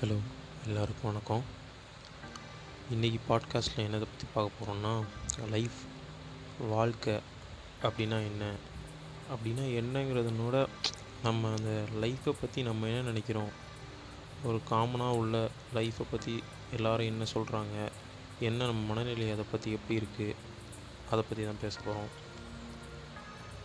Hello எல்லாருக்கும் வணக்கம். இன்றைக்கி பாட்காஸ்ட்டில் என்னதை பற்றி பார்க்க போகிறோன்னா லைஃப் வாழ்க்கை அப்படின்னா என்ன? அப்படின்னா என்னங்கிறதுனோட நம்ம அந்த லைஃப்பை பற்றி நம்ம என்ன நினைக்கிறோம்? ஒரு காமனாக உள்ள லைஃப்பை பற்றி எல்லாரும் என்ன சொல்கிறாங்க என்ன நம்ம மனநிலை அதை பற்றி எப்படி இருக்குது அதை பற்றி தான் பேச போகிறோம்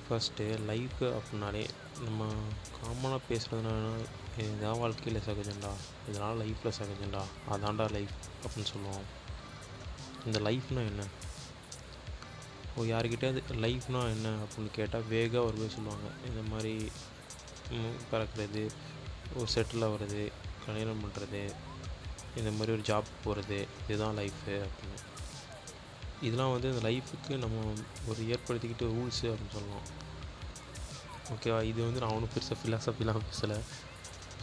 ஃபஸ்ட்டு லைஃபு அப்படின்னாலே நம்ம காமனாக பேசுகிறதுனால இதுதான் வாழ்க்கையில் சகஜம்டா. இதனால் லைஃப்பில் சகஜம்டா. அதான்டா லைஃப் அப்படின்னு சொல்லுவோம். இந்த லைஃப்னால் என்ன? ஓ யாருக்கிட்டே லைஃப்னால் என்ன அப்படின்னு கேட்டால் வேகாக ஒரு போய் சொல்லுவாங்க. இந்த மாதிரி பறக்கிறது ஒரு செட்டில் ஆகிறது கல்யாணம் பண்ணுறது இந்த மாதிரி ஒரு ஜாப் போகிறது இதுதான் லைஃபு அப்படின்னு. இதெல்லாம் வந்து இந்த லைஃபுக்கு நம்ம ஒரு ஏற்படுத்திக்கிட்டு ரூல்ஸு அப்படின்னு சொல்லலாம். ஓகேவா? இது வந்து நான் ஒன்றும் பெருசாக ஃபிலாசபிலாம் பேசலை.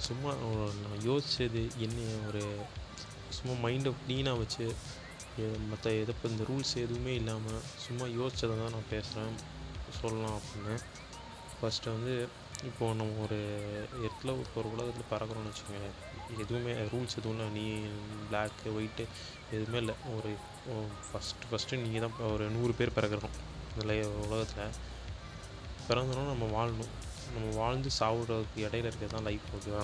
சும்மா நான் யோசிச்சது என்ன ஒரு சும்மா மைண்டை க்ளீனாக வச்சு மற்ற எதை இப்போ இந்த ரூல்ஸ் எதுவுமே இல்லாமல் சும்மா யோசிச்சதை தான் நான் பேசுகிறேன் சொல்லலாம் அப்படின்னு. ஃபஸ்ட்டு வந்து இப்போது நம்ம ஒரு இடத்துல இப்போ ஒரு உலகத்தில் பறக்கிறோம்னு வச்சுக்கோங்க எதுவுமே ரூல்ஸ் எதுவும் இல்லை. நீ பிளாக்கு ஒயிட்டு எதுவுமே இல்லை. ஒரு ஃபஸ்ட்டு ஃபஸ்ட்டு நீங்கள் தான் ஒரு நூறு பேர் பிறக்கிறோம் இந்த உலகத்தில். பிறந்தோன்னா நம்ம வாழணும். நம்ம வாழ்ந்து சாவுறதுக்கு இடையில இருக்கிறது தான் லைஃப் ஓகேவா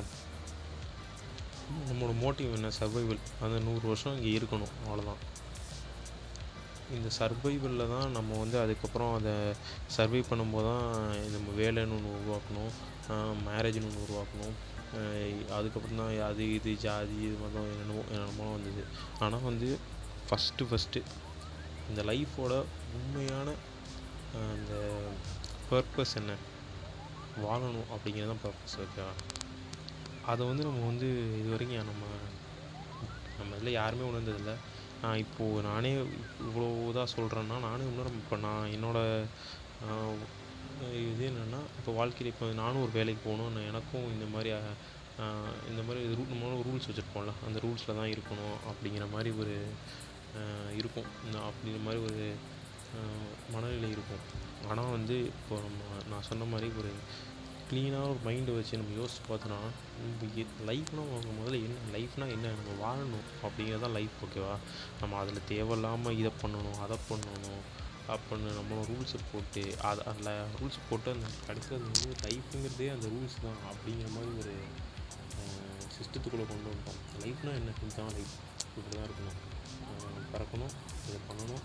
நம்மளோட மோட்டிவ் என்ன? சர்வைவல் அந்த நூறு வருஷம் இங்கே இருக்கணும் அவ்வளோதான் இந்த சர்வைவலில் தான் நம்ம வந்து அதுக்கப்புறம் அதை சர்வை பண்ணும்போது தான் நம்ம வேலைன்னு ஒன்று உருவாக்கணும் மேரேஜ்னு ஒன்று உருவாக்கணும். அதுக்கப்புறம் தான் அது இது ஜாதி இது மதம் என்னென்னமோ என்னென்னமோ வந்தது. ஆனால் வந்து ஃபஸ்ட்டு ஃபஸ்ட்டு இந்த லைஃபோட உண்மையான அந்த பர்பஸ் என்ன? வாழணும் அப்படிங்கிறது தான் பர்பஸ் ஓகேவா அதை வந்து நம்ம வந்து இது வரைக்கும் நம்ம நம்ம இதில் யாருமே உணர்ந்ததில்லை. நான் இப்போது நானே இவ்வளோ இதாக சொல்கிறேன்னா நானே உணர இப்போ நான் என்னோடய இது என்னென்னா இப்போ வாழ்க்கையில் இப்போ நானும் ஒரு வேலைக்கு போகணும் நான் எனக்கும் இந்த மாதிரி இந்த மாதிரி ரூ நம்ம ரூல்ஸ் வச்சுருப்போம்ல அந்த ரூல்ஸில் தான் இருக்கணும் அப்படிங்கிற மாதிரி ஒரு இருக்கும். அப்படிங்கிற மாதிரி ஒரு மனநிலை இருக்கும். ஆனால் வந்து இப்போ நம்ம நான் சொன்ன மாதிரி ஒரு க்ளீனாக ஒரு மைண்டை வச்சு நம்ம யோசிச்சு பார்த்தோன்னா லைஃப்னால் முதல்ல என்ன லைஃப்னால் என்ன நம்ம வாழணும் அப்படிங்கிறது தான் லைஃப் ஓகேவா நம்ம அதில் தேவையில்லாமல் இதை பண்ணணும் அதை பண்ணணும் அப்படின்னு நம்ம ரூல்ஸை போட்டு அதை அதில் ரூல்ஸ் போட்டு அந்த கிடைக்கிறது வந்து லைஃப்புங்கிறதே அந்த ரூல்ஸ் தான் அப்படிங்கிற மாதிரி ஒரு சிஸ்டத்துக்குள்ளே கொண்டு வந்துட்டோம். லைஃப்னால் என்ன இதுதான் லைஃப் இப்படி தான் இருக்கணும் பிறக்கணும் இதை பண்ணணும்.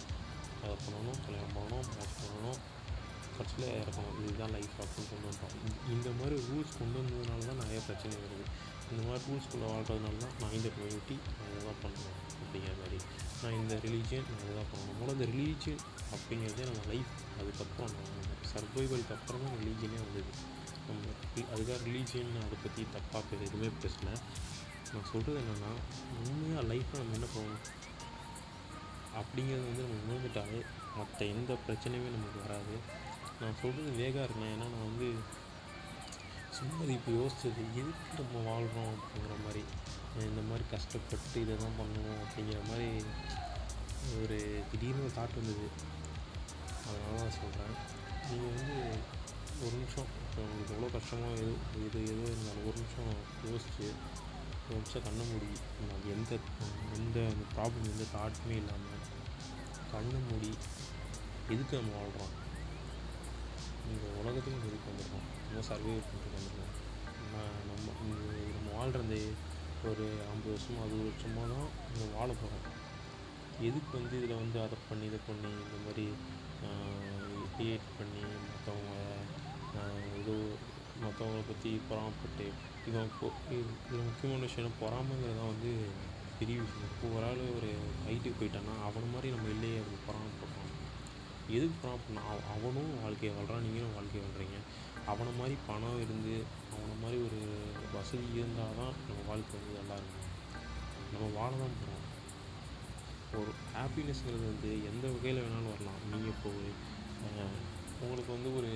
அதை பண்ணணும் கல்யாணம் பண்ணணும் மேரேஜ் பண்ணணும். கடைசியில் இறக்கணும். இதுதான் லைஃப் அப்படின்னு கொண்டு வந்துட்டோம் இந்த- மாதிரி ரூல்ஸ் கொண்டு வந்ததுனால தான் நிறைய பிரச்சனை வருது. இந்த மாதிரி ரூல்ஸ்குள்ளே வாழ்கிறதுனால தான் நான் இந்த கம்யூனிட்டி நான் இதை தான் பண்ணணும் அப்படிங்கிற மாதிரி. நான் இந்த ரிலீஜியன் நான் இதை தான் பண்ணணும். முதல்ல இந்த ரிலீஜியன் அப்படிங்கிறதே நம்ம லைஃப் அதுக்கப்புறம் நம்ம சர்வைவலுக்கு அப்புறம் தான் ரிலீஜியனே வந்தது. நம்ம அதுக்காக ரிலீஜியன் அதை பற்றி தப்பாக எதுவுமே பேசலை. நான் சொல்கிறது என்னென்னா உண்மையாக லைஃப்பில் நம்ம என்ன பண்ணணும்? அப்படிங்கிறது வந்து நம்ம உணர்ந்துட்டாலே மற்ற எந்த பிரச்சனையுமே நமக்கு வராது. நான் சொல்கிறது வேகாக இருந்தேன் ஏன்னா நான் வந்து சும்மா இப்போ யோசிச்சது எதுக்கு நம்ம வாழ்கிறோம் அப்படிங்கிற மாதிரி. இந்த மாதிரி கஷ்டப்பட்டு இதை தான் பண்ணணும் அப்படிங்கிற மாதிரி ஒரு திடீர்னு ஒரு தாட் வந்தது. அதனால தான் சொல்கிறேன் நீங்கள் வந்து ஒரு நிமிஷம் இப்போ உங்களுக்கு எவ்வளோ கஷ்டமோ எது எது எதுவும் இருந்தாலும் ஒரு நிமிஷம் யோசிச்சு ஒரு நிமிஷம் கண்ணை மூடி நம்ம அது எந்த எந்த அந்த ப்ராப்ளம் எந்த தாட்டுமே இல்லாமல் கண்ணை மூடி எதுக்கு நம்ம வாழ்கிறோம் இந்த உலகத்துக்கு எதுக்கு வந்துருக்கோம்? நம்ம சர்வே பண்ணுறதுக்கு வந்துருக்கோம். நம்ம நம்ம இந்த நம்ம வாழ்கிற ஒரு ஐம்பது வருஷமோ அறுபது வருஷமோ தான் நம்ம வாழ போகிறோம் எதுக்கு வந்து இதில் வந்து அதை பண்ணி இதை பண்ணி இந்த மாதிரி கிரியேட் பண்ணி மற்றவங்க மற்றவங்கள பற்றி பொறாமப்பட்டு இவன் இப்போ இது முக்கியமான விஷயம் பொறாமைங்கிறது தான் வந்து பெரிய விஷயம். இப்போ ஒரு ஆள் ஒரு ஹைட்டுக்கு போயிட்டான்னா அவனை மாதிரி நம்ம இல்லையே அப்படி பொறாமப்படுறோம் எதுக்கு பொறாமப்படணும் அவனும் வாழ்க்கையை வாழ்கிறான் நீங்களும் வாழ்க்கையை வாழ்கிறீங்க அவனை மாதிரி பணம் இருந்து அவனை மாதிரி ஒரு வசதி இருந்தால் தான் நம்ம வாழ்க்கை வந்து நல்லா இருக்கும். நம்ம வாழ தான் போகிறோம் ஒரு ஹாப்பினஸ்ங்கிறது வந்து எந்த வகையில் வேணாலும் வரலாம். நீங்கள் இப்போ உங்களுக்கு வந்து ஒரு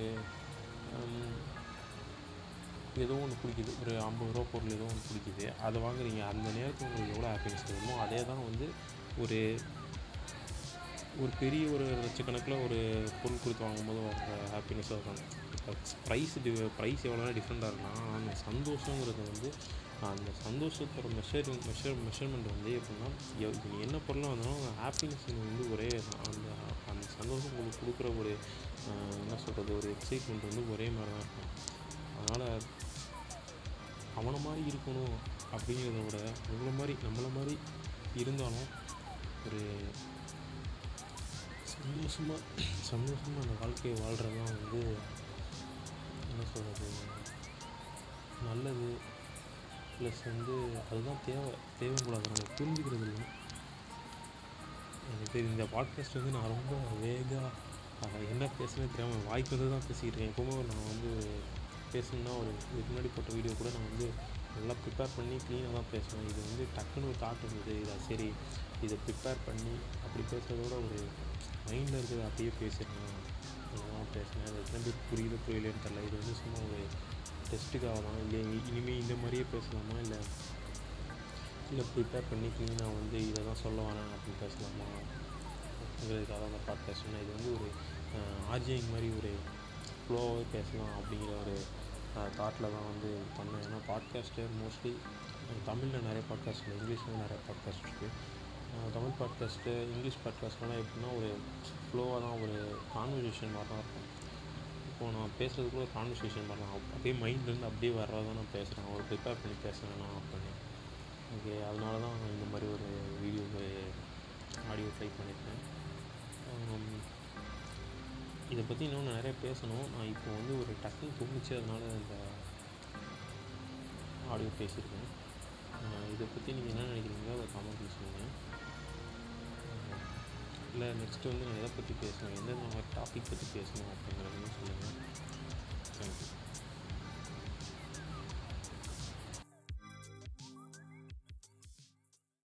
ஏதோ ஒன்று பிடிக்குது. ஒரு ஐம்பது ரூபா பொருள் ஏதோ ஒன்று பிடிக்குது. அதை வாங்குறீங்க. அந்த நேரத்தில் உங்களுக்கு எவ்வளோ ஹாப்பினஸ் வேணுமோ அதே தான் வந்து ஒரு ஒரு பெரிய ஒரு லட்சக்கணக்கில் ஒரு பொருள் கொடுத்து வாங்கும்போது வர ஹாப்பினஸாக இருக்கும். ப்ரைஸ் டி ப்ரைஸ் எவ்வளோனா டிஃப்ரெண்ட்டாக இருக்கலாம் அந்த சந்தோஷங்கிறது வந்து அந்த சந்தோஷத்தோட மெஷர் மெஷர் மெஷர்மெண்ட் வந்து எப்படின்னா எவ் நீ என்ன பொருளாக வந்தாலும் ஹாப்பினஸ் வந்து ஒரே தான். அந்த அந்த சந்தோஷம் உங்களுக்கு கொடுக்குற ஒரு என்ன சொல்கிறது ஒரு எக்ஸைட்மெண்ட் வந்து ஒரே மாதிரி தான் இருக்கும். அதனால் அவனை மாதிரி இருக்கணும் அப்படிங்கிறத விட நம்மள மாதிரி நம்மளை மாதிரி இருந்தாலும் ஒரு சந்தோஷமாக சந்தோஷமாக அந்த வாழ்க்கையை வாழ்கிறதான் வந்து என்ன சொல்கிறது நல்லது. ப்ளஸ் வந்து அதுதான் தேவை தேவைப்படாது. நம்ம புரிஞ்சுக்கிறது இல்லை. எனக்கு தெரியும் இந்த பாட்காஸ்ட் வந்து நான் ரொம்ப வேகாக என்ன பேசுனே தெரியாமல் வாய்க்கு வந்து தான் பேசிக்கிட்டேன் இருக்கேன். எப்போவுமே நான் வந்து பேசணுன்னா ஒரு இதுக்கு முன்னாடி போட்ட வீடியோ கூட நான் வந்து நல்லா ப்ரிப்பேர் பண்ணி க்ளீனாக தான் பேசுவேன். இது வந்து டக்குன்னு ஒரு தாட் இருந்தது இதை சரி இதை ப்ரிப்பேர் பண்ணி அப்படி பேசுகிறதோட ஒரு மைண்டில் இருக்கிறத அப்படியே பேசிடலாம் அவ்வளோதான் பேசினேன். அது எத்தனை பேர் புரியுது புரியலன்னு தெரில இது வந்து சும்மா ஒரு டெஸ்ட்டுக்காக தான் இல்லை இனிமேல் இந்த மாதிரியே பேசலாமா? இல்லை இல்லை ப்ரிப்பேர் பண்ணி க்ளீனாக வந்து இதை தான் சொல்ல வரேன் அப்படின்னு பேசலாமா? அப்படிங்கிறதுக்காக தான் அந்த பாட்காஸ்ட் இது வந்து ஒரு ஆர்ஜிங் மாதிரி ஒரு ஃப்ளோவாகவே பேசலாம் அப்படிங்கிற ஒரு தாட்டில் தான் வந்து பண்ணேன். ஏன்னா பாட்காஸ்ட்டு மோஸ்ட்லி தமிழில் நிறைய பாட்காஸ்ட் இருக்குது இங்கிலீஷ்லேயும் நிறைய பாட்காஸ்ட் இருக்குது தமிழ் பாட்காஸ்ட்டு இங்கிலீஷ் பாட்காஸ்ட்லாம் எப்படின்னா ஒரு ஃப்ளோவாக தான் ஒரு கான்வர்சேஷன் மாதிரி தான் இருக்கும். இப்போது நான் பேசுகிறது கூட ஒரு கான்வர்சேஷன் மாதிரி தான் அப்படியே மைண்ட்லேருந்து அப்படியே வர்றதை நான் பேசுகிறேன் ஒரு ப்ரிப்பேர் பண்ணி பேசுகிறேன் நான் அப்படின்னு. ஓகே அதனால தான் நான் இந்த மாதிரி ஒரு வீடியோ ஆடியோ ட்ரை பண்ணியிருக்கேன். இதை பற்றி இன்னும் நிறைய பேசணும். நான் இப்போ வந்து ஒரு டக்குன்னு தோணுச்சு இந்த ஆடியோ பேசியிருக்கேன். இதை பற்றி நீங்கள் என்ன நினைக்கிறீங்களோ அதை காமெண்ட் சொல்லுங்கள் இல்லை நெக்ஸ்ட்டு வந்து நான் எதை பற்றி பேசணும்? எந்தெந்த மாதிரி டாபிக் பற்றி பேசணும் அப்படிங்கிறதையும் சொல்லுங்கள் தேங்க்யூ